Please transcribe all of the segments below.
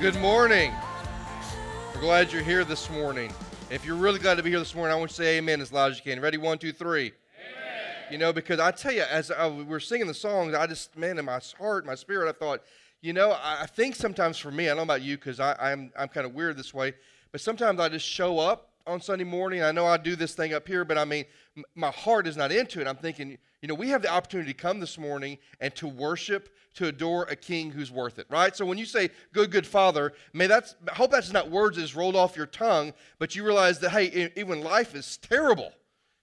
Good morning. We're glad you're here this morning. If you're really glad to be here this morning, I want you to say amen as loud as you can. Ready? One, two, three. Amen. You know, because I tell you, as I, we were singing the songs, I just, man, in my heart, my spirit, I thought, you know, I, I think sometimes for me, I don't know about you because I'm, I'm kind of weird this way, but sometimes I just show up on Sunday morning. I know I do this thing up here, but I mean, m- my heart is not into it. I'm thinking, you know, we have the opportunity to come this morning and to worship, to adore a king who's worth it, right? So when you say good, good father, may that's, I hope that's not words that just rolled off your tongue, but you realize that, hey, even life is terrible,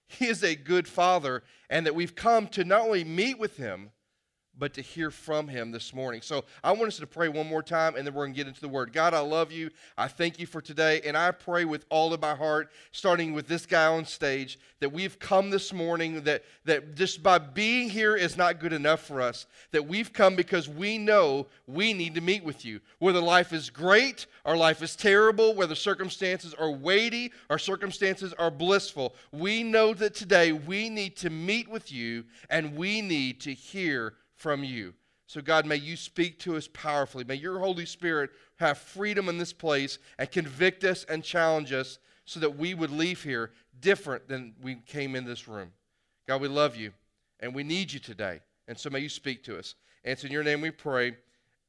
he is a good father, and that we've come to not only meet with him, but to hear from him this morning. So I want us to pray one more time and then we're going to get into the word. God, I love you. I thank you for today. And I pray with all of my heart, starting with this guy on stage, that we've come this morning, that, that just by being here is not good enough for us. That we've come because we know we need to meet with you. Whether life is great or life is terrible, whether circumstances are weighty or circumstances are blissful, we know that today we need to meet with you and we need to hear from you. So, God, may you speak to us powerfully. May your Holy Spirit have freedom in this place and convict us and challenge us so that we would leave here different than we came in this room. God, we love you and we need you today. And so may you speak to us. And it's in your name we pray.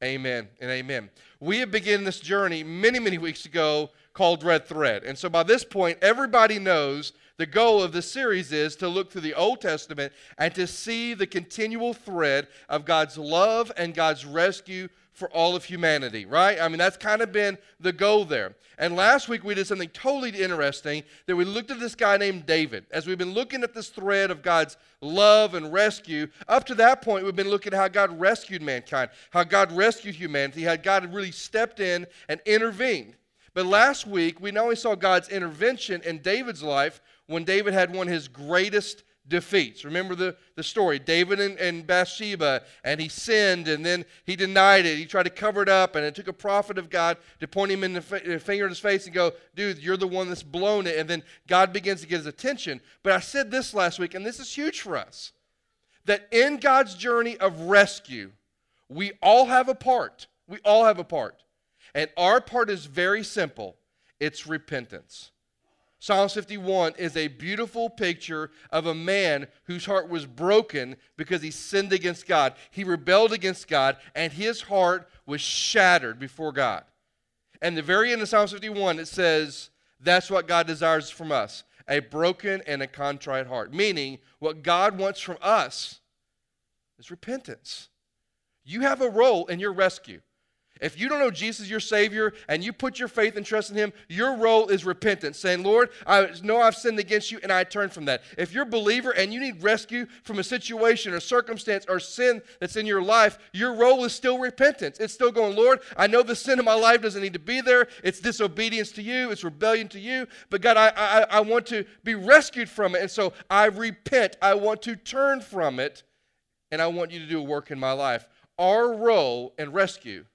Amen and amen. We have begun this journey many, many weeks ago called Red Thread. And so by this point, everybody knows the goal of this series is to look through the Old Testament and to see the continual thread of God's love and God's rescue for all of humanity, right? I mean, that's kind of been the goal there. And last week we did something totally interesting that we looked at this guy named David. As we've been looking at this thread of God's love and rescue, up to that point we've been looking at how God rescued mankind, how God rescued humanity, how God really stepped in and intervened. But last week, we not only saw God's intervention in David's life, when David had one of his greatest defeats. Remember the, the story David and, and Bathsheba, and he sinned, and then he denied it. He tried to cover it up, and it took a prophet of God to point him in the, f- finger in his face and go, Dude, you're the one that's blown it. And then God begins to get his attention. But I said this last week, and this is huge for us that in God's journey of rescue, we all have a part. We all have a part. And our part is very simple it's repentance. Psalm 51 is a beautiful picture of a man whose heart was broken because he sinned against God. He rebelled against God, and his heart was shattered before God. And the very end of Psalm 51, it says, That's what God desires from us a broken and a contrite heart. Meaning, what God wants from us is repentance. You have a role in your rescue. If you don't know Jesus your Savior and you put your faith and trust in Him, your role is repentance, saying, Lord, I know I've sinned against you and I turn from that. If you're a believer and you need rescue from a situation or circumstance or sin that's in your life, your role is still repentance. It's still going, Lord, I know the sin in my life doesn't need to be there. It's disobedience to you, it's rebellion to you, but God, I, I, I want to be rescued from it. And so I repent. I want to turn from it, and I want you to do a work in my life. Our role in rescue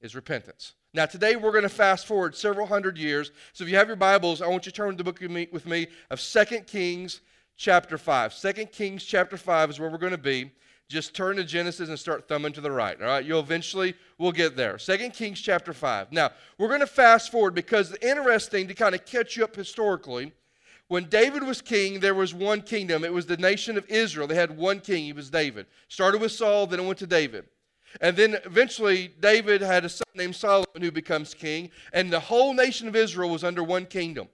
is repentance. Now, today we're going to fast forward several hundred years. So, if you have your Bibles, I want you to turn to the book with me of Second Kings chapter 5. 2 Kings chapter 5 is where we're going to be. Just turn to Genesis and start thumbing to the right. All right, you'll eventually we'll get there. 2 Kings chapter 5. Now, we're going to fast forward because it's interesting to kind of catch you up historically. When David was king, there was one kingdom. It was the nation of Israel. They had one king. He was David. Started with Saul, then it went to David. And then eventually, David had a son named Solomon who becomes king, and the whole nation of Israel was under one kingdom.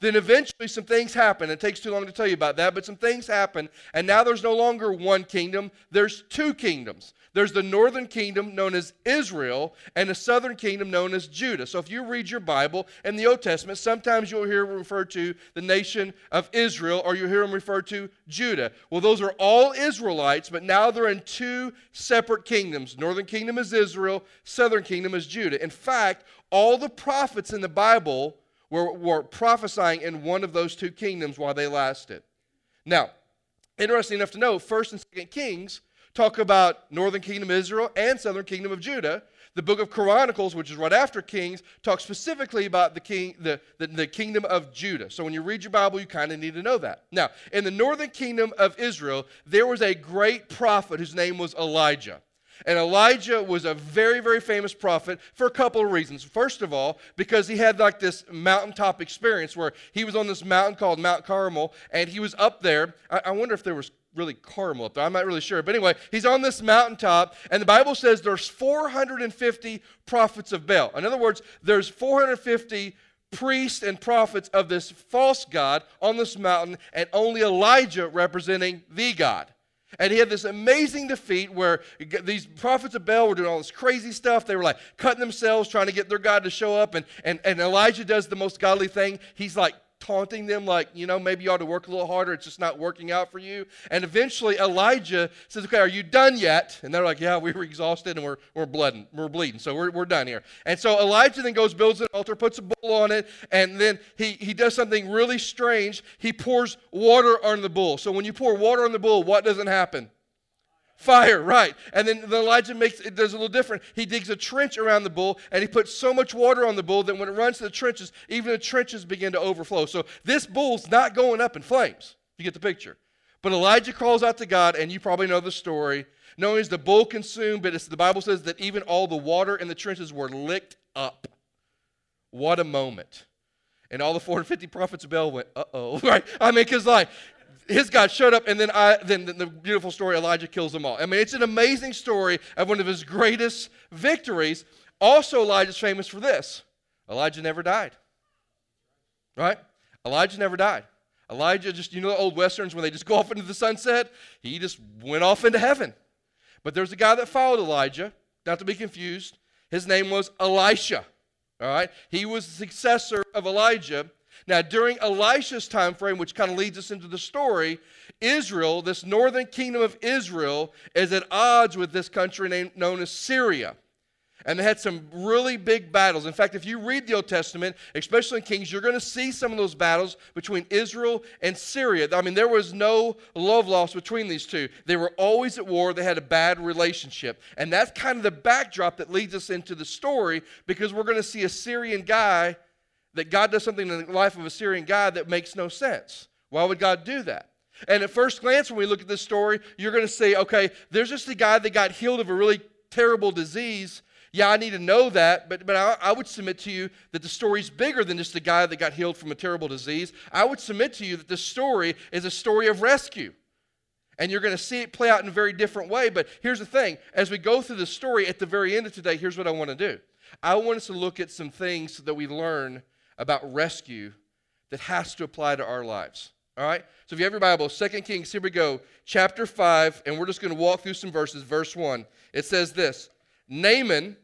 Then eventually some things happen. It takes too long to tell you about that, but some things happen, and now there's no longer one kingdom, there's two kingdoms. There's the northern kingdom known as Israel and the southern kingdom known as Judah. So if you read your Bible in the Old Testament, sometimes you'll hear referred to the nation of Israel or you'll hear them referred to Judah. Well, those are all Israelites, but now they're in two separate kingdoms. Northern kingdom is Israel, southern kingdom is Judah. In fact, all the prophets in the Bible were, were prophesying in one of those two kingdoms while they lasted. Now, interesting enough to know, First and Second Kings talk about northern kingdom of Israel and southern kingdom of Judah. The book of Chronicles, which is right after Kings, talks specifically about the, king, the, the, the kingdom of Judah. So when you read your Bible, you kind of need to know that. Now, in the northern kingdom of Israel, there was a great prophet whose name was Elijah. And Elijah was a very, very famous prophet for a couple of reasons. First of all, because he had like this mountaintop experience where he was on this mountain called Mount Carmel, and he was up there. I, I wonder if there was really Carmel up there. I'm not really sure. But anyway, he's on this mountaintop, and the Bible says there's 450 prophets of Baal. In other words, there's 450 priests and prophets of this false God on this mountain, and only Elijah representing the God. And he had this amazing defeat where these prophets of Baal were doing all this crazy stuff. They were like cutting themselves, trying to get their God to show up. And, and, and Elijah does the most godly thing. He's like taunting them, like, you know, maybe you ought to work a little harder. It's just not working out for you. And eventually Elijah says, Okay, are you done yet? And they're like, Yeah, we were exhausted and we're, we're bleeding. We're bleeding. So we're, we're done here. And so Elijah then goes, builds an altar, puts a bull on it, and then he, he does something really strange. He pours water on the bull. So when you pour water on the bull, what doesn't happen? Fire, right. And then Elijah makes it does a little different. He digs a trench around the bull and he puts so much water on the bull that when it runs to the trenches, even the trenches begin to overflow. So this bull's not going up in flames. You get the picture. But Elijah calls out to God, and you probably know the story. Not only is the bull consumed, but the Bible says that even all the water in the trenches were licked up. What a moment. And all the 450 prophets of Baal went, uh oh, right? I mean, because like his God showed up, and then, I, then the beautiful story Elijah kills them all. I mean, it's an amazing story of one of his greatest victories. Also, Elijah's famous for this Elijah never died. Right? Elijah never died. Elijah just, you know, the old westerns when they just go off into the sunset? He just went off into heaven. But there's a guy that followed Elijah, not to be confused. His name was Elisha. All right? He was the successor of Elijah. Now, during Elisha's time frame, which kind of leads us into the story, Israel, this northern kingdom of Israel, is at odds with this country named, known as Syria. And they had some really big battles. In fact, if you read the Old Testament, especially in Kings, you're going to see some of those battles between Israel and Syria. I mean, there was no love lost between these two. They were always at war, they had a bad relationship. And that's kind of the backdrop that leads us into the story because we're going to see a Syrian guy that God does something in the life of a Syrian guy that makes no sense. Why would God do that? And at first glance, when we look at this story, you're going to say, okay, there's just a guy that got healed of a really terrible disease. Yeah, I need to know that, but, but I, I would submit to you that the story's bigger than just a guy that got healed from a terrible disease. I would submit to you that the story is a story of rescue. And you're going to see it play out in a very different way. But here's the thing as we go through the story at the very end of today, here's what I want to do. I want us to look at some things that we learn about rescue that has to apply to our lives. All right? So if you have your Bible, Second Kings, here we go, chapter 5, and we're just going to walk through some verses. Verse 1. It says this Naaman,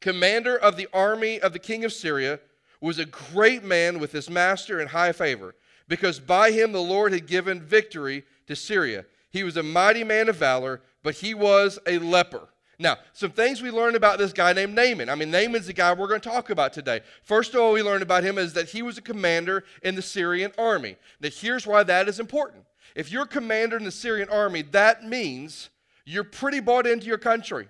commander of the army of the king of Syria, was a great man with his master in high favor, because by him the Lord had given victory to Syria. He was a mighty man of valor, but he was a leper. Now, some things we learned about this guy named Naaman. I mean, Naaman's the guy we're going to talk about today. First of all, we learned about him is that he was a commander in the Syrian army. Now, here's why that is important. If you're a commander in the Syrian army, that means you're pretty bought into your country.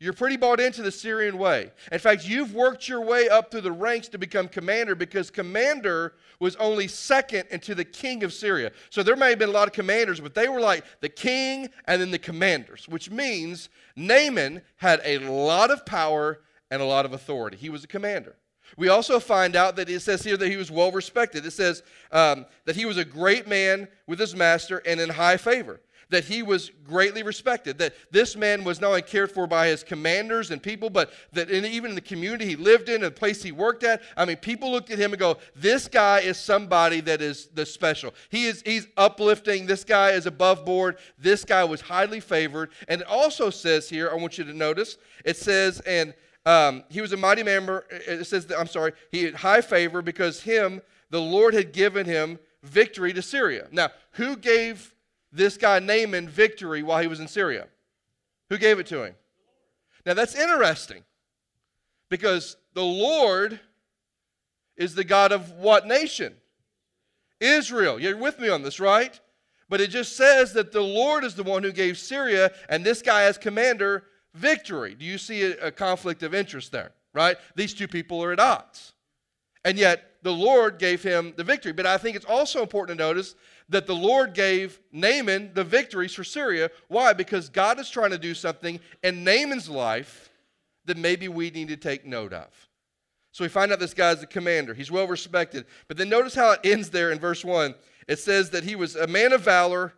You're pretty bought into the Syrian way. In fact, you've worked your way up through the ranks to become commander because commander was only second into the king of Syria. So there may have been a lot of commanders, but they were like the king and then the commanders, which means Naaman had a lot of power and a lot of authority. He was a commander. We also find out that it says here that he was well respected. It says um, that he was a great man with his master and in high favor that he was greatly respected, that this man was not only cared for by his commanders and people, but that in, even in the community he lived in and the place he worked at, I mean, people looked at him and go, this guy is somebody that is the special. He is he's uplifting. This guy is above board. This guy was highly favored. And it also says here, I want you to notice, it says, and um, he was a mighty member. It says, that, I'm sorry, he had high favor because him, the Lord had given him victory to Syria. Now, who gave this guy Naaman victory while he was in Syria? Who gave it to him? Now that's interesting because the Lord is the God of what nation? Israel. You're with me on this, right? But it just says that the Lord is the one who gave Syria and this guy as commander victory. Do you see a, a conflict of interest there, right? These two people are at odds. And yet, the Lord gave him the victory. But I think it's also important to notice that the Lord gave Naaman the victories for Syria. Why? Because God is trying to do something in Naaman's life that maybe we need to take note of. So we find out this guy's a commander. He's well respected. But then notice how it ends there in verse 1. It says that he was a man of valor,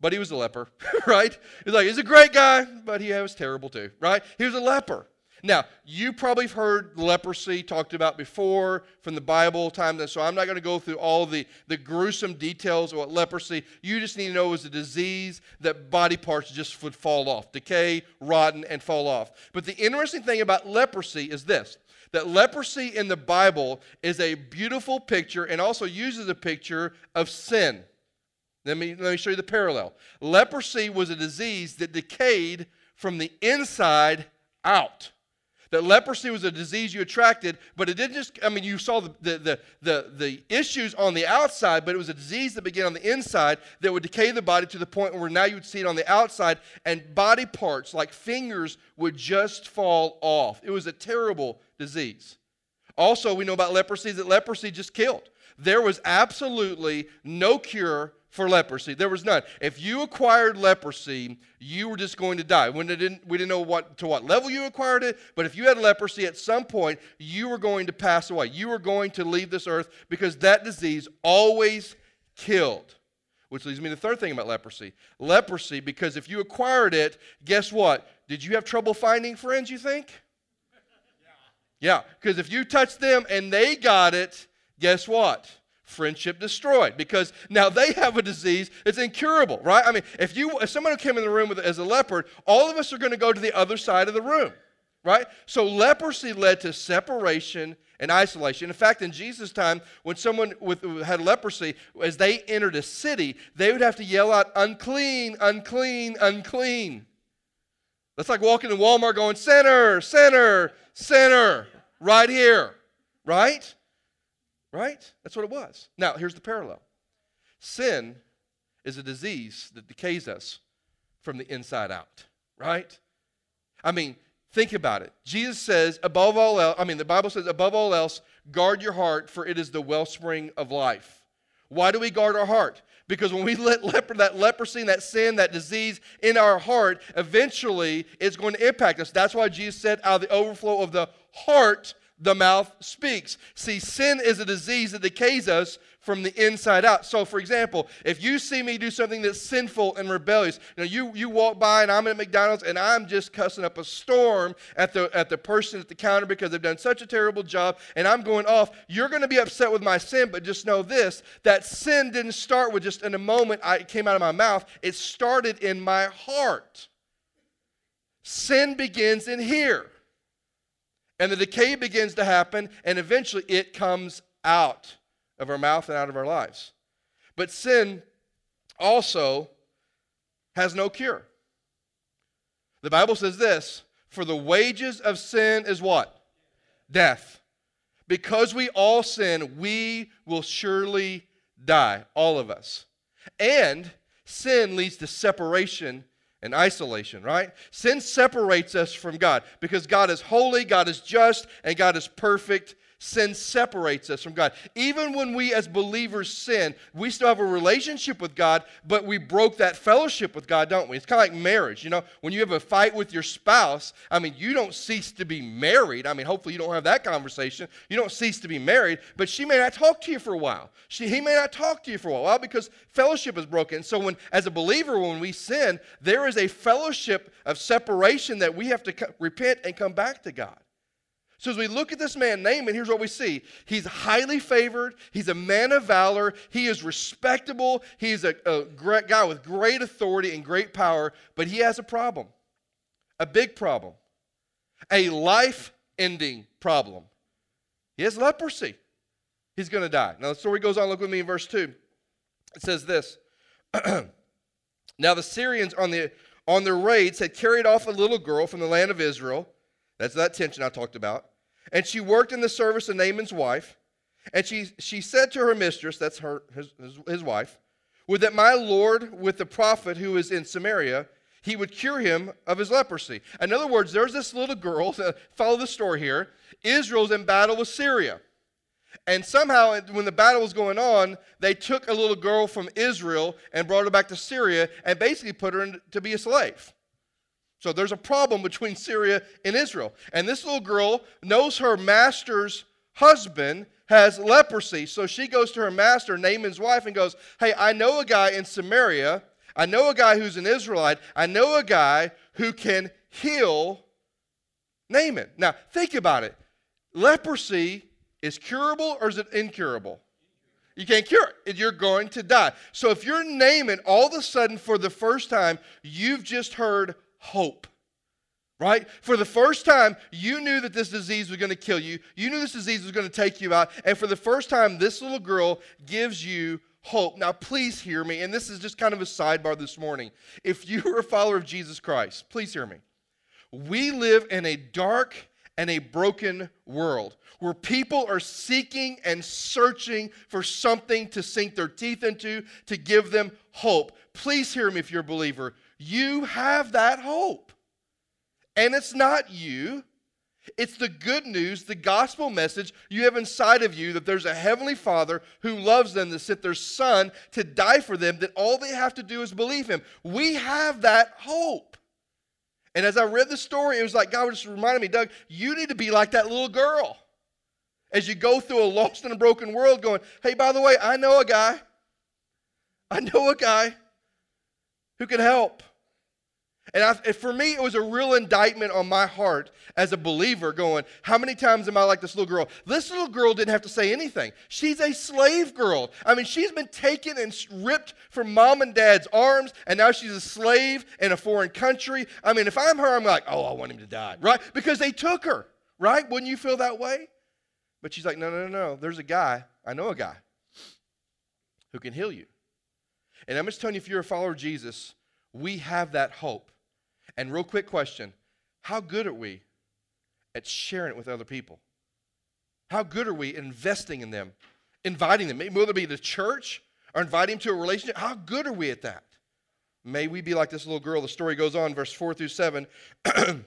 but he was a leper, right? He's like, he's a great guy, but he was terrible too, right? He was a leper. Now, you probably have heard leprosy talked about before from the Bible time, so I'm not going to go through all the, the gruesome details of what leprosy. You just need to know it was a disease that body parts just would fall off, decay, rotten, and fall off. But the interesting thing about leprosy is this that leprosy in the Bible is a beautiful picture and also uses a picture of sin. Let me, let me show you the parallel. Leprosy was a disease that decayed from the inside out. That leprosy was a disease you attracted, but it didn't just, I mean, you saw the, the, the, the, the issues on the outside, but it was a disease that began on the inside that would decay the body to the point where now you would see it on the outside, and body parts like fingers would just fall off. It was a terrible disease. Also, we know about leprosy that leprosy just killed. There was absolutely no cure for leprosy. There was none. If you acquired leprosy, you were just going to die. When it didn't, we didn't know what to what level you acquired it, but if you had leprosy at some point, you were going to pass away. You were going to leave this earth because that disease always killed. Which leads me to the third thing about leprosy. Leprosy, because if you acquired it, guess what? Did you have trouble finding friends, you think? Yeah, because if you touched them and they got it, guess what? Friendship destroyed. Because now they have a disease it's incurable right? I mean if you if someone came in the room with, as a leopard all of us are going to go to the other side of the room right? So leprosy led to separation and isolation. In fact in jesus time when someone with, had leprosy as they entered a city they would have to yell out unclean unclean unclean. That's like walking in walmart going center center center right here right Right? That's what it was. Now, here's the parallel sin is a disease that decays us from the inside out, right? I mean, think about it. Jesus says, above all else, I mean, the Bible says, above all else, guard your heart, for it is the wellspring of life. Why do we guard our heart? Because when we let leper, that leprosy, that sin, that disease in our heart, eventually it's going to impact us. That's why Jesus said, out of the overflow of the heart, the mouth speaks. See, sin is a disease that decays us from the inside out. So, for example, if you see me do something that's sinful and rebellious, you know, you, you walk by and I'm at McDonald's and I'm just cussing up a storm at the, at the person at the counter because they've done such a terrible job and I'm going off, you're going to be upset with my sin, but just know this that sin didn't start with just in a moment I, it came out of my mouth, it started in my heart. Sin begins in here. And the decay begins to happen, and eventually it comes out of our mouth and out of our lives. But sin also has no cure. The Bible says this For the wages of sin is what? Death. Because we all sin, we will surely die, all of us. And sin leads to separation and isolation, right? Sin separates us from God because God is holy, God is just, and God is perfect Sin separates us from God. Even when we as believers sin, we still have a relationship with God, but we broke that fellowship with God, don't we? It's kind of like marriage. You know, when you have a fight with your spouse, I mean, you don't cease to be married. I mean, hopefully you don't have that conversation. You don't cease to be married, but she may not talk to you for a while. She, he may not talk to you for a while because fellowship is broken. So when, as a believer, when we sin, there is a fellowship of separation that we have to co- repent and come back to God. So as we look at this man, Naaman, here's what we see. He's highly favored. He's a man of valor. He is respectable. He's a, a great guy with great authority and great power, but he has a problem, a big problem, a life-ending problem. He has leprosy. He's going to die. Now the story goes on. Look with me in verse 2. It says this. now the Syrians on, the, on their raids had carried off a little girl from the land of Israel that's that tension I talked about. And she worked in the service of Naaman's wife. And she, she said to her mistress, that's her, his, his, wife, would that my Lord, with the prophet who is in Samaria, he would cure him of his leprosy. In other words, there's this little girl, follow the story here. Israel's in battle with Syria. And somehow, when the battle was going on, they took a little girl from Israel and brought her back to Syria and basically put her in, to be a slave. So there's a problem between Syria and Israel. And this little girl knows her master's husband has leprosy. So she goes to her master, Naaman's wife, and goes, Hey, I know a guy in Samaria. I know a guy who's an Israelite. I know a guy who can heal Naaman. Now, think about it. Leprosy is curable or is it incurable? You can't cure it. You're going to die. So if you're Naaman, all of a sudden, for the first time, you've just heard hope. Right? For the first time, you knew that this disease was going to kill you. You knew this disease was going to take you out. And for the first time, this little girl gives you hope. Now, please hear me. And this is just kind of a sidebar this morning. If you are a follower of Jesus Christ, please hear me. We live in a dark and a broken world where people are seeking and searching for something to sink their teeth into to give them hope. Please hear me if you're a believer. You have that hope. And it's not you. It's the good news, the gospel message you have inside of you that there's a heavenly Father who loves them, that sent their Son to die for them, that all they have to do is believe Him. We have that hope. And as I read the story, it was like God just reminded me, Doug, you need to be like that little girl. As you go through a lost and a broken world, going, hey, by the way, I know a guy. I know a guy who can help. And I, for me, it was a real indictment on my heart as a believer going, How many times am I like this little girl? This little girl didn't have to say anything. She's a slave girl. I mean, she's been taken and ripped from mom and dad's arms, and now she's a slave in a foreign country. I mean, if I'm her, I'm like, Oh, I want him to die, right? Because they took her, right? Wouldn't you feel that way? But she's like, No, no, no, no. There's a guy. I know a guy who can heal you. And I'm just telling you, if you're a follower of Jesus, we have that hope. And real quick question How good are we at sharing it with other people? How good are we investing in them, inviting them, whether it be the church or inviting them to a relationship? How good are we at that? May we be like this little girl. The story goes on, verse 4 through 7. it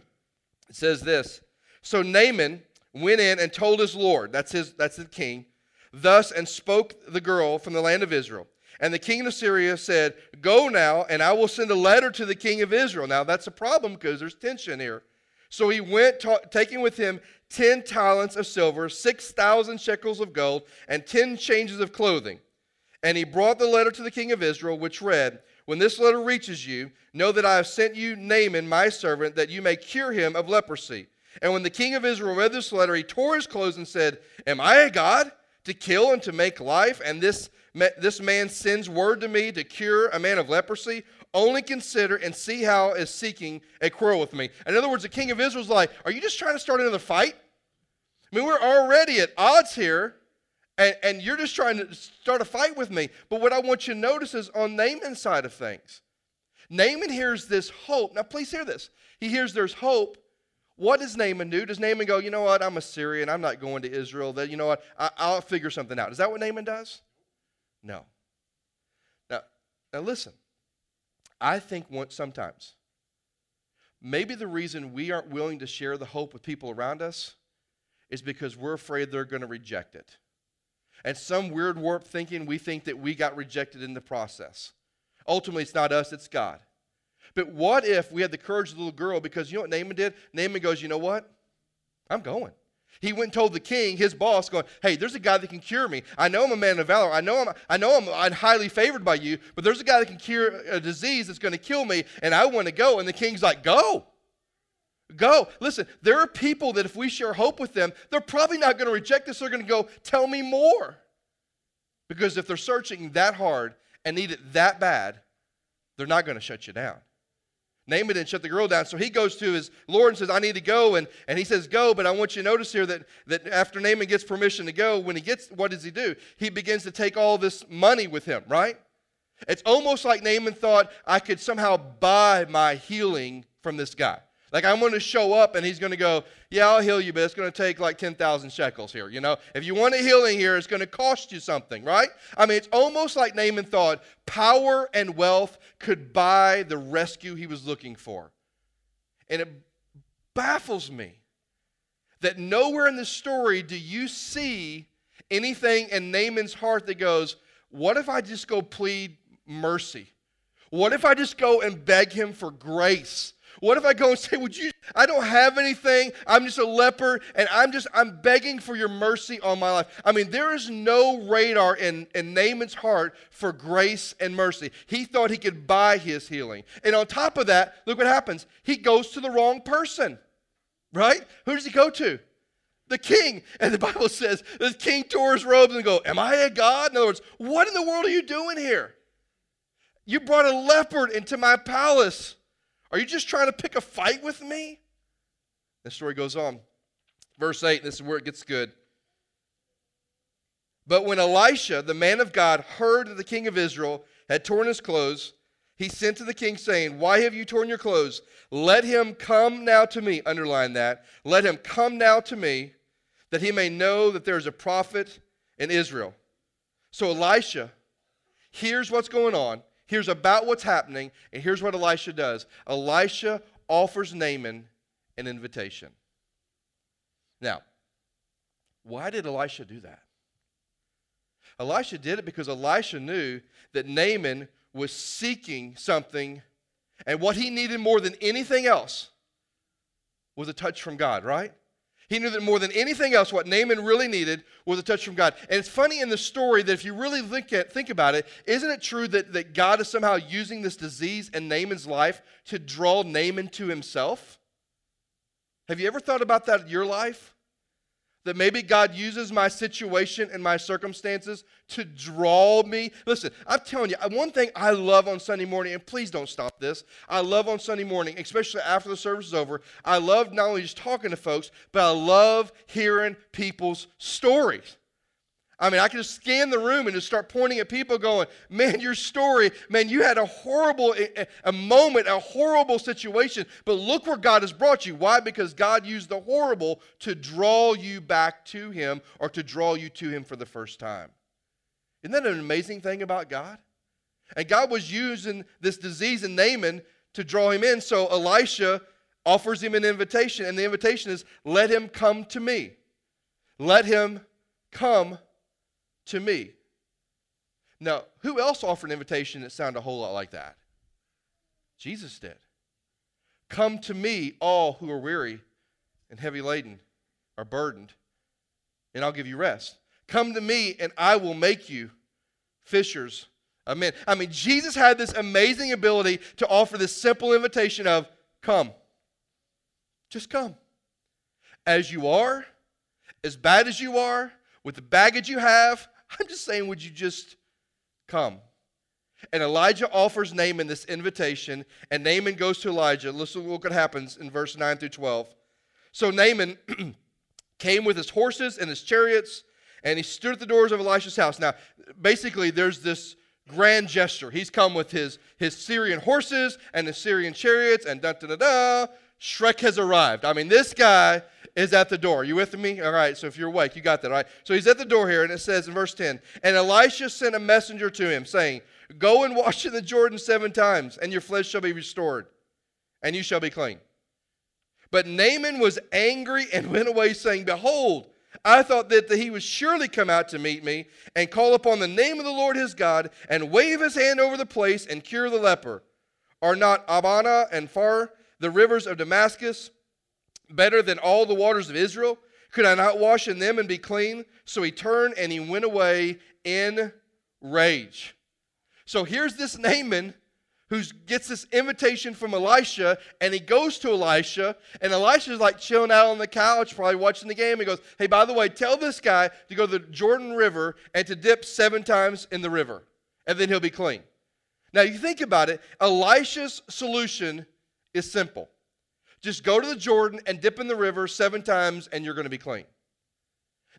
says this So Naaman went in and told his Lord, that's, his, that's the king, thus and spoke the girl from the land of Israel. And the king of Syria said, Go now, and I will send a letter to the king of Israel. Now, that's a problem because there's tension here. So he went, ta- taking with him 10 talents of silver, 6,000 shekels of gold, and 10 changes of clothing. And he brought the letter to the king of Israel, which read, When this letter reaches you, know that I have sent you Naaman, my servant, that you may cure him of leprosy. And when the king of Israel read this letter, he tore his clothes and said, Am I a God to kill and to make life? And this this man sends word to me to cure a man of leprosy. Only consider and see how is seeking a quarrel with me. In other words, the king of Israel's like, Are you just trying to start another fight? I mean, we're already at odds here, and, and you're just trying to start a fight with me. But what I want you to notice is on Naaman's side of things. Naaman hears this hope. Now, please hear this. He hears there's hope. What does Naaman do? Does Naaman go, you know what, I'm a Syrian, I'm not going to Israel, that you know what, I, will figure something out. Is that what Naaman does? No. Now, now listen. I think once, sometimes, maybe the reason we aren't willing to share the hope with people around us is because we're afraid they're going to reject it. And some weird warped thinking, we think that we got rejected in the process. Ultimately, it's not us, it's God. But what if we had the courage of the little girl? Because you know what Naaman did? Naaman goes, You know what? I'm going. He went and told the king, his boss, going, Hey, there's a guy that can cure me. I know I'm a man of valor. I know I'm, I know I'm, I'm highly favored by you, but there's a guy that can cure a disease that's going to kill me, and I want to go. And the king's like, Go. Go. Listen, there are people that if we share hope with them, they're probably not going to reject us. They're going to go, Tell me more. Because if they're searching that hard and need it that bad, they're not going to shut you down. Naaman didn't shut the girl down. So he goes to his Lord and says, I need to go. And, and he says, Go. But I want you to notice here that, that after Naaman gets permission to go, when he gets, what does he do? He begins to take all this money with him, right? It's almost like Naaman thought, I could somehow buy my healing from this guy. Like I'm going to show up and he's going to go, yeah, I'll heal you, but it's going to take like 10,000 shekels here. You know, if you want a healing here, it's going to cost you something, right? I mean, it's almost like Naaman thought power and wealth could buy the rescue he was looking for. And it baffles me that nowhere in the story do you see anything in Naaman's heart that goes, what if I just go plead mercy? What if I just go and beg him for grace? What if I go and say, Would you? I don't have anything. I'm just a leper, and I'm just, I'm begging for your mercy on my life. I mean, there is no radar in, in Naaman's heart for grace and mercy. He thought he could buy his healing. And on top of that, look what happens. He goes to the wrong person, right? Who does he go to? The king. And the Bible says the king tore his robes and go, Am I a God? In other words, what in the world are you doing here? You brought a leopard into my palace. Are you just trying to pick a fight with me? The story goes on. Verse 8, this is where it gets good. But when Elisha, the man of God, heard that the king of Israel had torn his clothes, he sent to the king, saying, Why have you torn your clothes? Let him come now to me. Underline that. Let him come now to me, that he may know that there is a prophet in Israel. So Elisha hears what's going on. Here's about what's happening, and here's what Elisha does Elisha offers Naaman an invitation. Now, why did Elisha do that? Elisha did it because Elisha knew that Naaman was seeking something, and what he needed more than anything else was a touch from God, right? He knew that more than anything else, what Naaman really needed was a touch from God. And it's funny in the story that if you really think, at, think about it, isn't it true that, that God is somehow using this disease in Naaman's life to draw Naaman to himself? Have you ever thought about that in your life? That maybe God uses my situation and my circumstances to draw me. Listen, I'm telling you, one thing I love on Sunday morning, and please don't stop this. I love on Sunday morning, especially after the service is over, I love not only just talking to folks, but I love hearing people's stories. I mean, I can just scan the room and just start pointing at people going, man, your story, man, you had a horrible eh, eh, a moment, a horrible situation, but look where God has brought you. Why? Because God used the horrible to draw you back to him or to draw you to him for the first time. Isn't that an amazing thing about God? And God was using this disease in Naaman to draw him in. So Elisha offers him an invitation, and the invitation is, let him come to me. Let him come to me. Now, who else offered an invitation that sounded a whole lot like that? Jesus did. Come to me, all who are weary and heavy laden, are burdened, and I'll give you rest. Come to me, and I will make you fishers of men. I mean, Jesus had this amazing ability to offer this simple invitation of come. Just come. As you are, as bad as you are, with the baggage you have, I'm just saying, would you just come? And Elijah offers Naaman this invitation, and Naaman goes to Elijah. Listen to what happens in verse 9 through 12. So Naaman came with his horses and his chariots, and he stood at the doors of Elisha's house. Now, basically, there's this grand gesture. He's come with his, his Syrian horses and his Syrian chariots, and da da da da. Shrek has arrived. I mean, this guy is at the door. Are you with me? All right, so if you're awake, you got that, all right? So he's at the door here, and it says in verse 10 And Elisha sent a messenger to him, saying, Go and wash in the Jordan seven times, and your flesh shall be restored, and you shall be clean. But Naaman was angry and went away, saying, Behold, I thought that he would surely come out to meet me and call upon the name of the Lord his God and wave his hand over the place and cure the leper. Are not Abana and Pharpar, the rivers of Damascus, better than all the waters of Israel? Could I not wash in them and be clean? So he turned and he went away in rage. So here's this Naaman who gets this invitation from Elisha, and he goes to Elisha, and Elisha's like chilling out on the couch, probably watching the game. He goes, Hey, by the way, tell this guy to go to the Jordan River and to dip seven times in the river, and then he'll be clean. Now, you think about it, Elisha's solution is simple. Just go to the Jordan and dip in the river seven times, and you're going to be clean.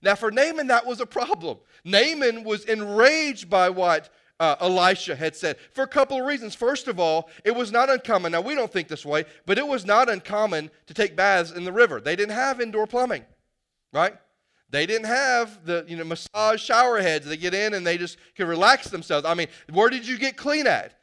Now, for Naaman, that was a problem. Naaman was enraged by what uh, Elisha had said for a couple of reasons. First of all, it was not uncommon. Now, we don't think this way, but it was not uncommon to take baths in the river. They didn't have indoor plumbing, right? They didn't have the you know massage shower heads. They get in and they just can relax themselves. I mean, where did you get clean at?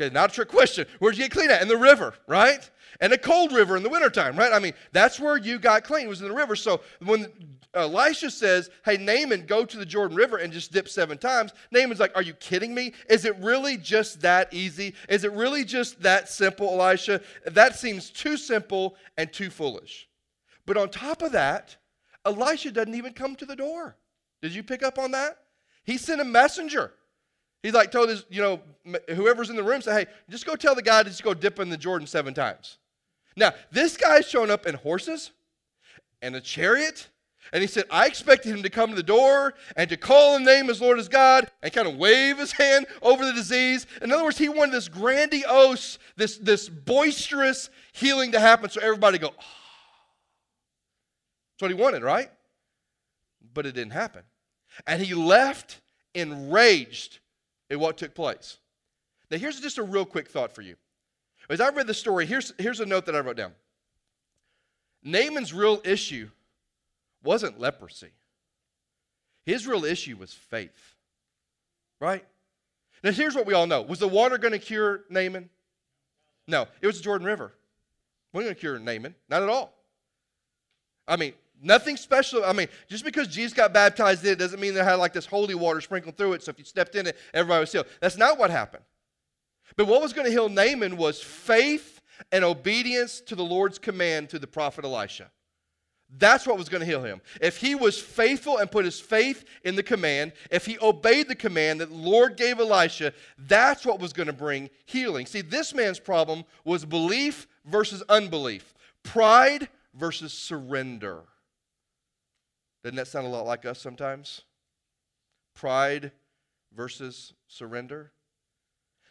Okay, not a trick question. Where'd you get clean at? In the river, right? And a cold river in the wintertime, right? I mean, that's where you got clean, was in the river. So when uh, Elisha says, Hey, Naaman, go to the Jordan River and just dip seven times. Naaman's like, Are you kidding me? Is it really just that easy? Is it really just that simple, Elisha? That seems too simple and too foolish. But on top of that, Elisha doesn't even come to the door. Did you pick up on that? He sent a messenger. He's like told his, you know, whoever's in the room, say, hey, just go tell the guy to just go dip in the Jordan seven times. Now, this guy's showing up in horses and a chariot. And he said, I expected him to come to the door and to call the name as Lord as God and kind of wave his hand over the disease. In other words, he wanted this grandiose, this, this boisterous healing to happen so everybody go, oh. That's what he wanted, right? But it didn't happen. And he left enraged at what took place. Now, here's just a real quick thought for you. As I read the story, here's, here's a note that I wrote down Naaman's real issue wasn't leprosy, his real issue was faith. Right? Now, here's what we all know Was the water going to cure Naaman? No, it was the Jordan River. wasn't going to cure Naaman, not at all. I mean, Nothing special. I mean, just because Jesus got baptized in it doesn't mean they had like this holy water sprinkled through it. So if you stepped in it, everybody was healed. That's not what happened. But what was going to heal Naaman was faith and obedience to the Lord's command to the prophet Elisha. That's what was going to heal him. If he was faithful and put his faith in the command, if he obeyed the command that the Lord gave Elisha, that's what was going to bring healing. See, this man's problem was belief versus unbelief, pride versus surrender. Doesn't that sound a lot like us sometimes? Pride versus surrender.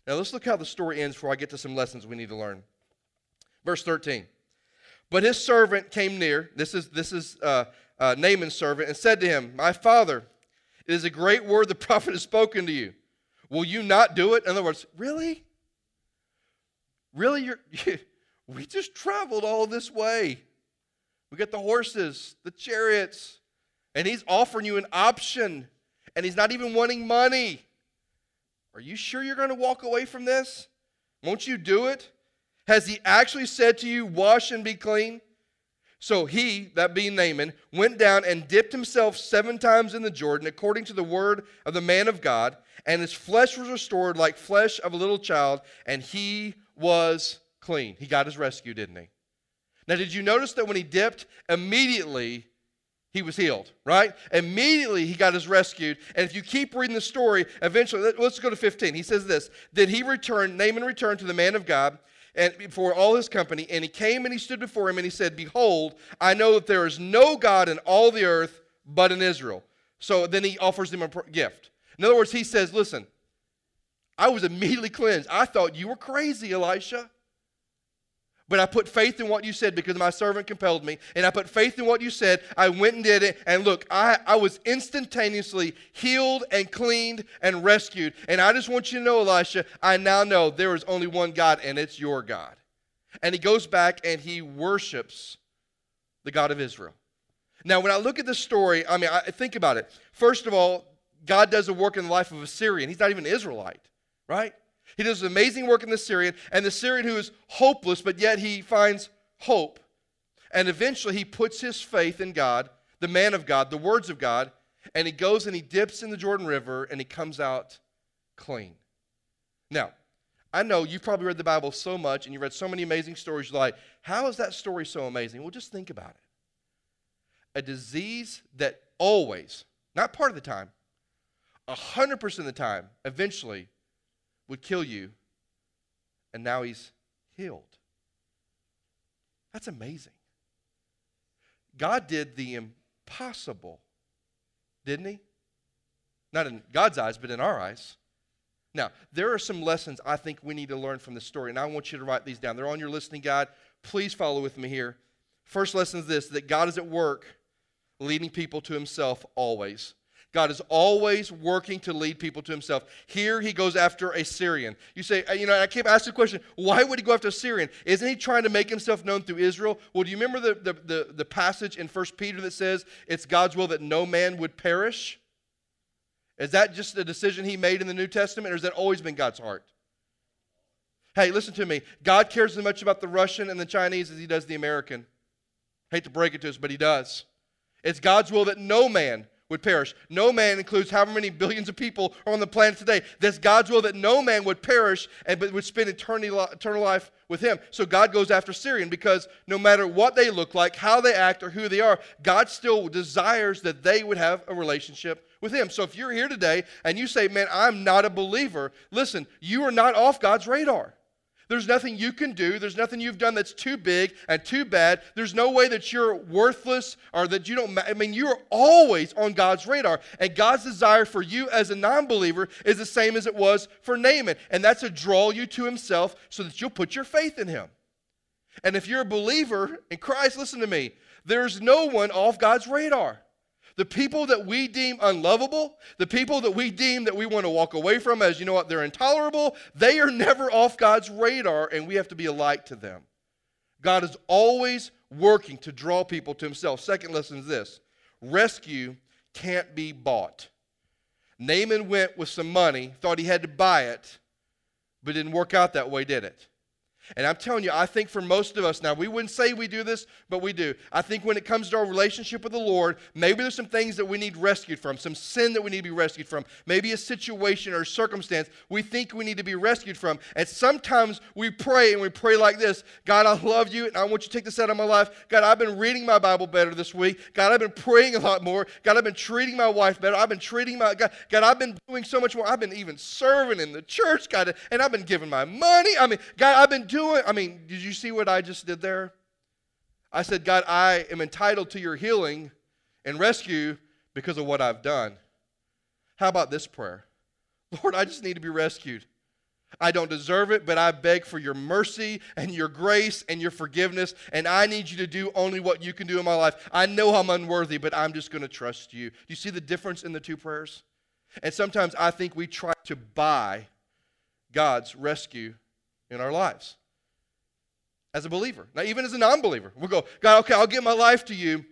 Now let's look how the story ends before I get to some lessons we need to learn. Verse 13. But his servant came near. This is, this is uh, uh, Naaman's servant, and said to him, My father, it is a great word the prophet has spoken to you. Will you not do it? In other words, really? Really? You're, you, we just traveled all this way. We got the horses, the chariots, and he's offering you an option and he's not even wanting money. Are you sure you're going to walk away from this? Won't you do it? Has he actually said to you, Wash and be clean? So he, that being Naaman, went down and dipped himself seven times in the Jordan, according to the word of the man of God, and his flesh was restored like flesh of a little child, and he was clean. He got his rescue, didn't he? Now, did you notice that when he dipped, immediately he was healed, right? Immediately he got his rescued. And if you keep reading the story, eventually, let's go to 15. He says this Then he returned, Naaman returned to the man of God and before all his company, and he came and he stood before him and he said, Behold, I know that there is no God in all the earth but in Israel. So then he offers him a gift. In other words, he says, Listen, I was immediately cleansed. I thought you were crazy, Elisha. But I put faith in what you said because my servant compelled me. And I put faith in what you said. I went and did it. And look, I, I was instantaneously healed and cleaned and rescued. And I just want you to know, Elisha, I now know there is only one God, and it's your God. And he goes back and he worships the God of Israel. Now, when I look at this story, I mean, I think about it. First of all, God does a work in the life of a Syrian. He's not even an Israelite, right? He does amazing work in the Syrian, and the Syrian who is hopeless, but yet he finds hope. And eventually he puts his faith in God, the man of God, the words of God, and he goes and he dips in the Jordan River and he comes out clean. Now, I know you've probably read the Bible so much and you've read so many amazing stories. You're like, how is that story so amazing? Well, just think about it. A disease that always, not part of the time, 100% of the time, eventually would kill you, and now he's healed. That's amazing. God did the impossible, didn't he? Not in God's eyes, but in our eyes. Now, there are some lessons I think we need to learn from this story, and I want you to write these down. They're on your listening guide. Please follow with me here. First lesson is this that God is at work leading people to himself always. God is always working to lead people to himself. Here he goes after a Syrian. You say, uh, you know, I keep asking the question, why would he go after a Syrian? Isn't he trying to make himself known through Israel? Well, do you remember the, the, the, the passage in 1 Peter that says it's God's will that no man would perish? Is that just a decision he made in the New Testament, or has that always been God's heart? Hey, listen to me. God cares as much about the Russian and the Chinese as he does the American. hate to break it to us, but he does. It's God's will that no man would perish. No man includes however many billions of people are on the planet today. That's God's will that no man would perish and but would spend eternity, eternal life with him. So God goes after Syrian because no matter what they look like, how they act, or who they are, God still desires that they would have a relationship with him. So if you're here today and you say, Man, I'm not a believer, listen, you are not off God's radar. There's nothing you can do. There's nothing you've done that's too big and too bad. There's no way that you're worthless or that you don't. I mean, you're always on God's radar. And God's desire for you as a non believer is the same as it was for Naaman. And that's to draw you to himself so that you'll put your faith in him. And if you're a believer in Christ, listen to me, there's no one off God's radar. The people that we deem unlovable, the people that we deem that we want to walk away from as, you know what, they're intolerable, they are never off God's radar, and we have to be a light to them. God is always working to draw people to himself. Second lesson is this rescue can't be bought. Naaman went with some money, thought he had to buy it, but didn't work out that way, did it? And I'm telling you, I think for most of us now, we wouldn't say we do this, but we do. I think when it comes to our relationship with the Lord, maybe there's some things that we need rescued from, some sin that we need to be rescued from, maybe a situation or circumstance we think we need to be rescued from. And sometimes we pray and we pray like this God, I love you and I want you to take this out of my life. God, I've been reading my Bible better this week. God, I've been praying a lot more. God, I've been treating my wife better. I've been treating my God, God, I've been doing so much more. I've been even serving in the church, God, and I've been giving my money. I mean, God, I've been doing, I mean, did you see what I just did there? I said, God, I am entitled to your healing and rescue because of what I've done. How about this prayer? Lord, I just need to be rescued. I don't deserve it, but I beg for your mercy and your grace and your forgiveness, and I need you to do only what you can do in my life. I know I'm unworthy, but I'm just going to trust you. Do you see the difference in the two prayers? And sometimes I think we try to buy God's rescue in our lives as a believer. Now, even as a non believer, we'll go, God, okay, I'll give my life to you,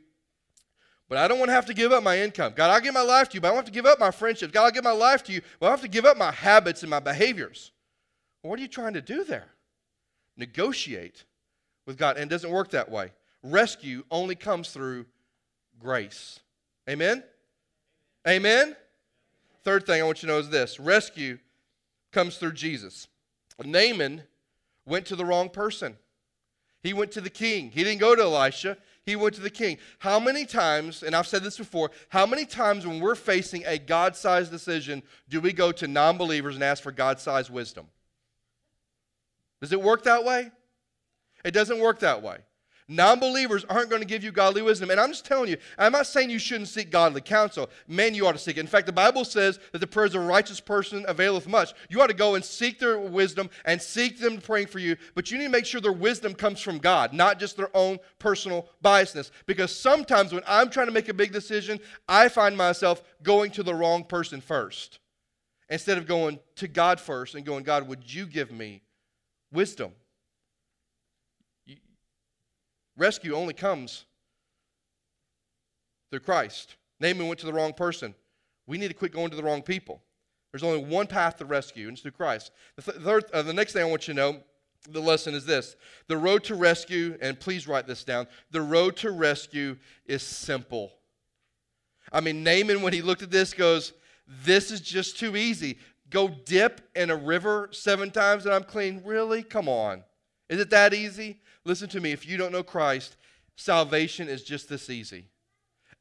but I don't want to have to give up my income. God, I'll give my life to you, but I don't have to give up my friendships. God, I'll give my life to you, but I have to give up my habits and my behaviors. Well, what are you trying to do there? Negotiate with God. And it doesn't work that way. Rescue only comes through grace. Amen? Amen? Third thing I want you to know is this rescue comes through Jesus. Naaman went to the wrong person. He went to the king. He didn't go to Elisha. He went to the king. How many times, and I've said this before, how many times when we're facing a God sized decision do we go to non believers and ask for God sized wisdom? Does it work that way? It doesn't work that way. Non believers aren't going to give you godly wisdom. And I'm just telling you, I'm not saying you shouldn't seek godly counsel. Man, you ought to seek it. In fact, the Bible says that the prayers of a righteous person availeth much. You ought to go and seek their wisdom and seek them praying for you. But you need to make sure their wisdom comes from God, not just their own personal biasness. Because sometimes when I'm trying to make a big decision, I find myself going to the wrong person first instead of going to God first and going, God, would you give me wisdom? Rescue only comes through Christ. Naaman went to the wrong person. We need to quit going to the wrong people. There's only one path to rescue, and it's through Christ. The, th- third, uh, the next thing I want you to know the lesson is this the road to rescue, and please write this down the road to rescue is simple. I mean, Naaman, when he looked at this, goes, This is just too easy. Go dip in a river seven times and I'm clean. Really? Come on. Is it that easy? Listen to me. If you don't know Christ, salvation is just this easy.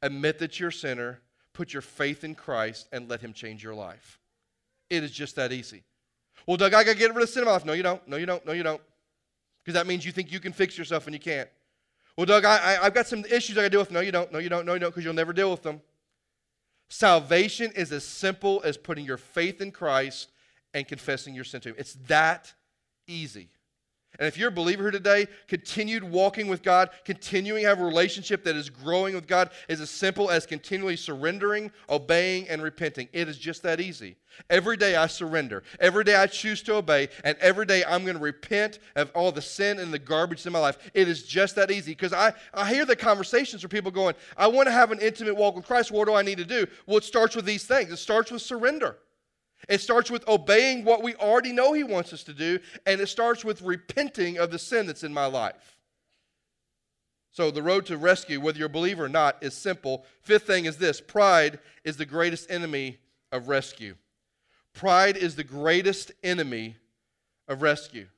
Admit that you're a sinner, put your faith in Christ, and let Him change your life. It is just that easy. Well, Doug, I got to get rid of sin in my life. No, you don't. No, you don't. No, you don't. Because that means you think you can fix yourself and you can't. Well, Doug, I, I, have got some issues I got to deal with. No, you don't. No, you don't. No, you don't, because you'll never deal with them. Salvation is as simple as putting your faith in Christ and confessing your sin to Him. It's that easy. And if you're a believer here today, continued walking with God, continuing to have a relationship that is growing with God is as simple as continually surrendering, obeying, and repenting. It is just that easy. Every day I surrender. Every day I choose to obey. And every day I'm going to repent of all the sin and the garbage in my life. It is just that easy. Because I, I hear the conversations where people going, I want to have an intimate walk with Christ. What do I need to do? Well, it starts with these things. It starts with surrender. It starts with obeying what we already know He wants us to do, and it starts with repenting of the sin that's in my life. So, the road to rescue, whether you're a believer or not, is simple. Fifth thing is this pride is the greatest enemy of rescue. Pride is the greatest enemy of rescue.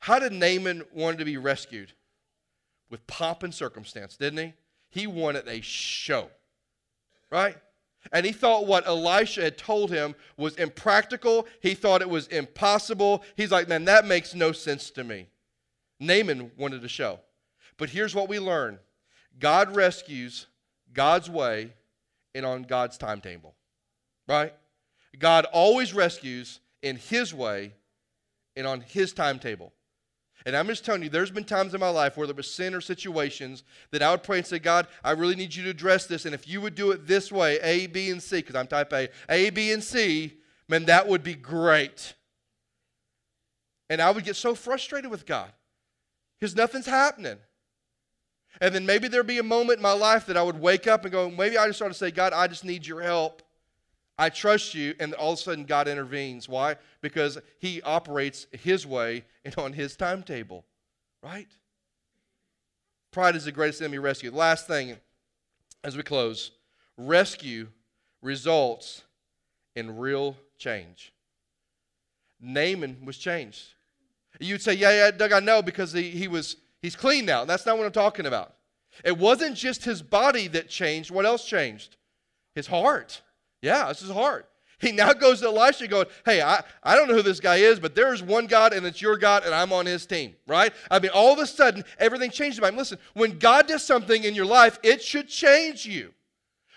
How did Naaman want to be rescued? With pomp and circumstance, didn't he? He wanted a show, right? And he thought what Elisha had told him was impractical. He thought it was impossible. He's like, man, that makes no sense to me. Naaman wanted to show. But here's what we learn God rescues God's way and on God's timetable, right? God always rescues in His way and on His timetable. And I'm just telling you, there's been times in my life where there was sin or situations that I would pray and say, God, I really need you to address this. And if you would do it this way, A, B, and C, because I'm type A, A, B, and C, man, that would be great. And I would get so frustrated with God because nothing's happening. And then maybe there'd be a moment in my life that I would wake up and go, maybe I just ought to say, God, I just need your help. I trust you. And all of a sudden, God intervenes. Why? Because he operates his way and on his timetable, right? Pride is the greatest enemy rescue. Last thing as we close rescue results in real change. Naaman was changed. You'd say, yeah, yeah, Doug, I know because he, he was he's clean now. That's not what I'm talking about. It wasn't just his body that changed. What else changed? His heart. Yeah, this is hard. He now goes to Elisha going, Hey, I, I don't know who this guy is, but there's one God and it's your God and I'm on his team, right? I mean, all of a sudden, everything changed about him. Listen, when God does something in your life, it should change you.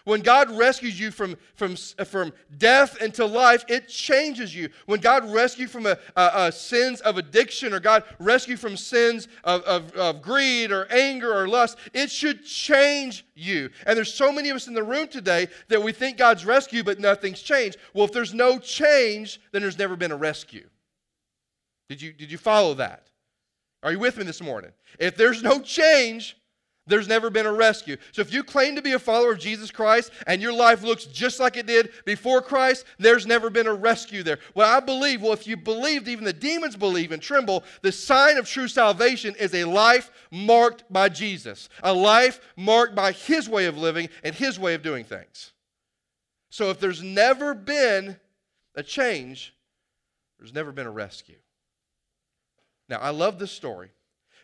When God rescues you from, from, uh, from death into life, it changes you. When God rescues you from a, a, a, sins of addiction or God rescues from sins of, of, of greed or anger or lust, it should change you. And there's so many of us in the room today that we think God's rescued, but nothing's changed. Well, if there's no change, then there's never been a rescue. Did you, did you follow that? Are you with me this morning? If there's no change, there's never been a rescue. So if you claim to be a follower of Jesus Christ and your life looks just like it did before Christ, there's never been a rescue there. Well, I believe, well, if you believed, even the demons believe and tremble, the sign of true salvation is a life marked by Jesus, a life marked by his way of living and his way of doing things. So if there's never been a change, there's never been a rescue. Now, I love this story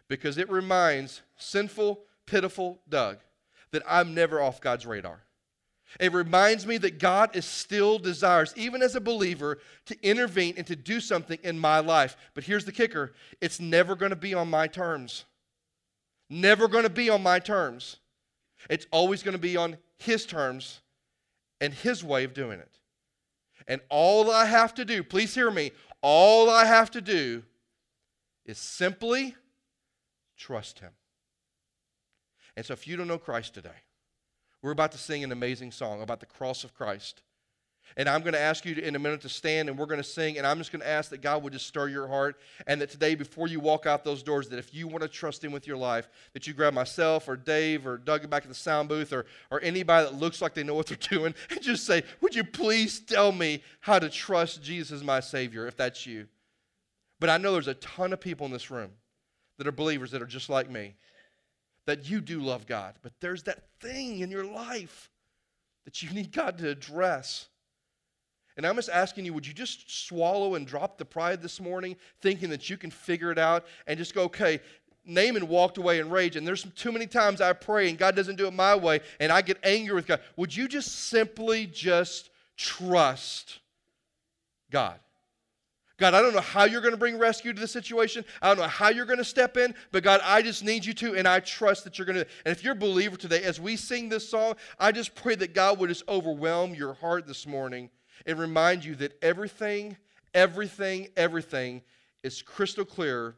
because it reminds sinful pitiful Doug that I'm never off God's radar. It reminds me that God is still desires, even as a believer, to intervene and to do something in my life. But here's the kicker it's never going to be on my terms. Never going to be on my terms. It's always going to be on His terms and His way of doing it. And all I have to do, please hear me, all I have to do is simply trust Him. And so, if you don't know Christ today, we're about to sing an amazing song about the cross of Christ. And I'm going to ask you to, in a minute to stand and we're going to sing. And I'm just going to ask that God would just stir your heart. And that today, before you walk out those doors, that if you want to trust Him with your life, that you grab myself or Dave or Doug back at the sound booth or, or anybody that looks like they know what they're doing and just say, Would you please tell me how to trust Jesus as my Savior if that's you? But I know there's a ton of people in this room that are believers that are just like me that you do love God, but there's that thing in your life that you need God to address. And I'm just asking you, would you just swallow and drop the pride this morning, thinking that you can figure it out and just go, okay, Naaman walked away in rage, and there's too many times I pray and God doesn't do it my way, and I get angry with God. Would you just simply just trust God? God, I don't know how you're going to bring rescue to the situation. I don't know how you're going to step in, but God, I just need you to, and I trust that you're going to. And if you're a believer today, as we sing this song, I just pray that God would just overwhelm your heart this morning and remind you that everything, everything, everything is crystal clear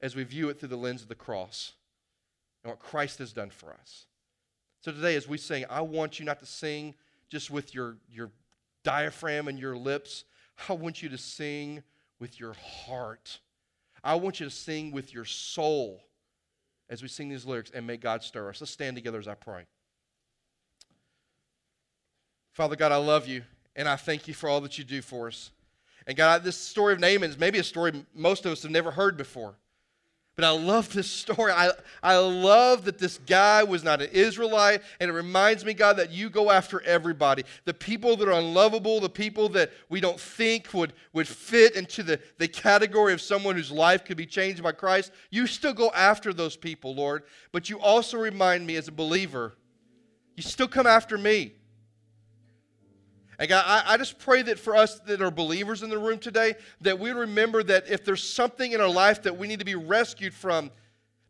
as we view it through the lens of the cross and what Christ has done for us. So today, as we sing, I want you not to sing just with your, your diaphragm and your lips. I want you to sing with your heart. I want you to sing with your soul as we sing these lyrics and may God stir us. Let's stand together as I pray. Father God, I love you and I thank you for all that you do for us. And God, this story of Naaman is maybe a story most of us have never heard before. But I love this story. I, I love that this guy was not an Israelite. And it reminds me, God, that you go after everybody. The people that are unlovable, the people that we don't think would, would fit into the, the category of someone whose life could be changed by Christ. You still go after those people, Lord. But you also remind me as a believer, you still come after me. And God, I, I, just pray that for us that are believers in the room today, that we remember that if there's something in our life that we need to be rescued from,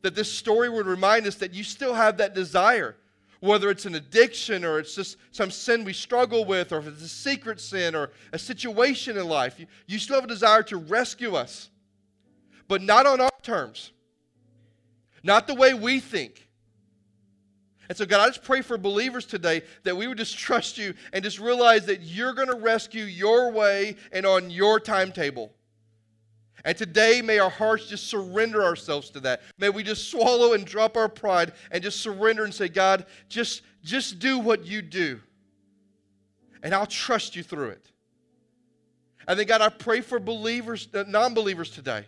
that this story would remind us that you still have that desire. Whether it's an addiction or it's just some sin we struggle with, or if it's a secret sin or a situation in life, you, you still have a desire to rescue us. But not on our terms, not the way we think and so, God, I just pray for believers today that we would just trust you and just realize that you're going to rescue your way and on your timetable. And today, may our hearts just surrender ourselves to that. May we just swallow and drop our pride and just surrender and say, God, just, just do what you do. And I'll trust you through it. And then, God, I pray for believers, uh, non believers today,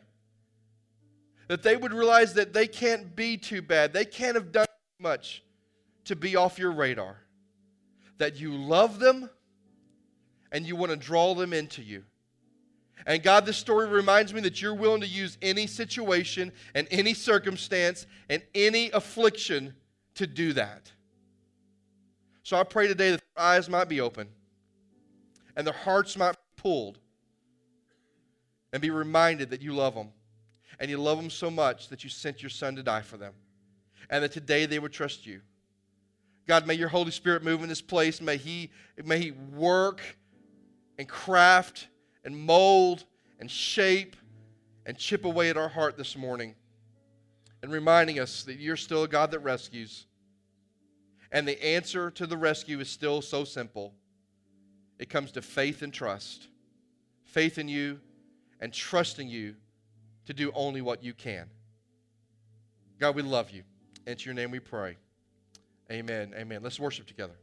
that they would realize that they can't be too bad. They can't have done much to be off your radar. That you love them and you want to draw them into you. And God, this story reminds me that you're willing to use any situation and any circumstance and any affliction to do that. So I pray today that their eyes might be open and their hearts might be pulled and be reminded that you love them. And you love them so much that you sent your son to die for them. And that today they would trust you. God, may your Holy Spirit move in this place. May He, may he work and craft and mold and shape and chip away at our heart this morning and reminding us that you're still a God that rescues. And the answer to the rescue is still so simple it comes to faith and trust. Faith in you and trusting you to do only what you can. God, we love you. It's your name we pray. Amen. Amen. Let's worship together.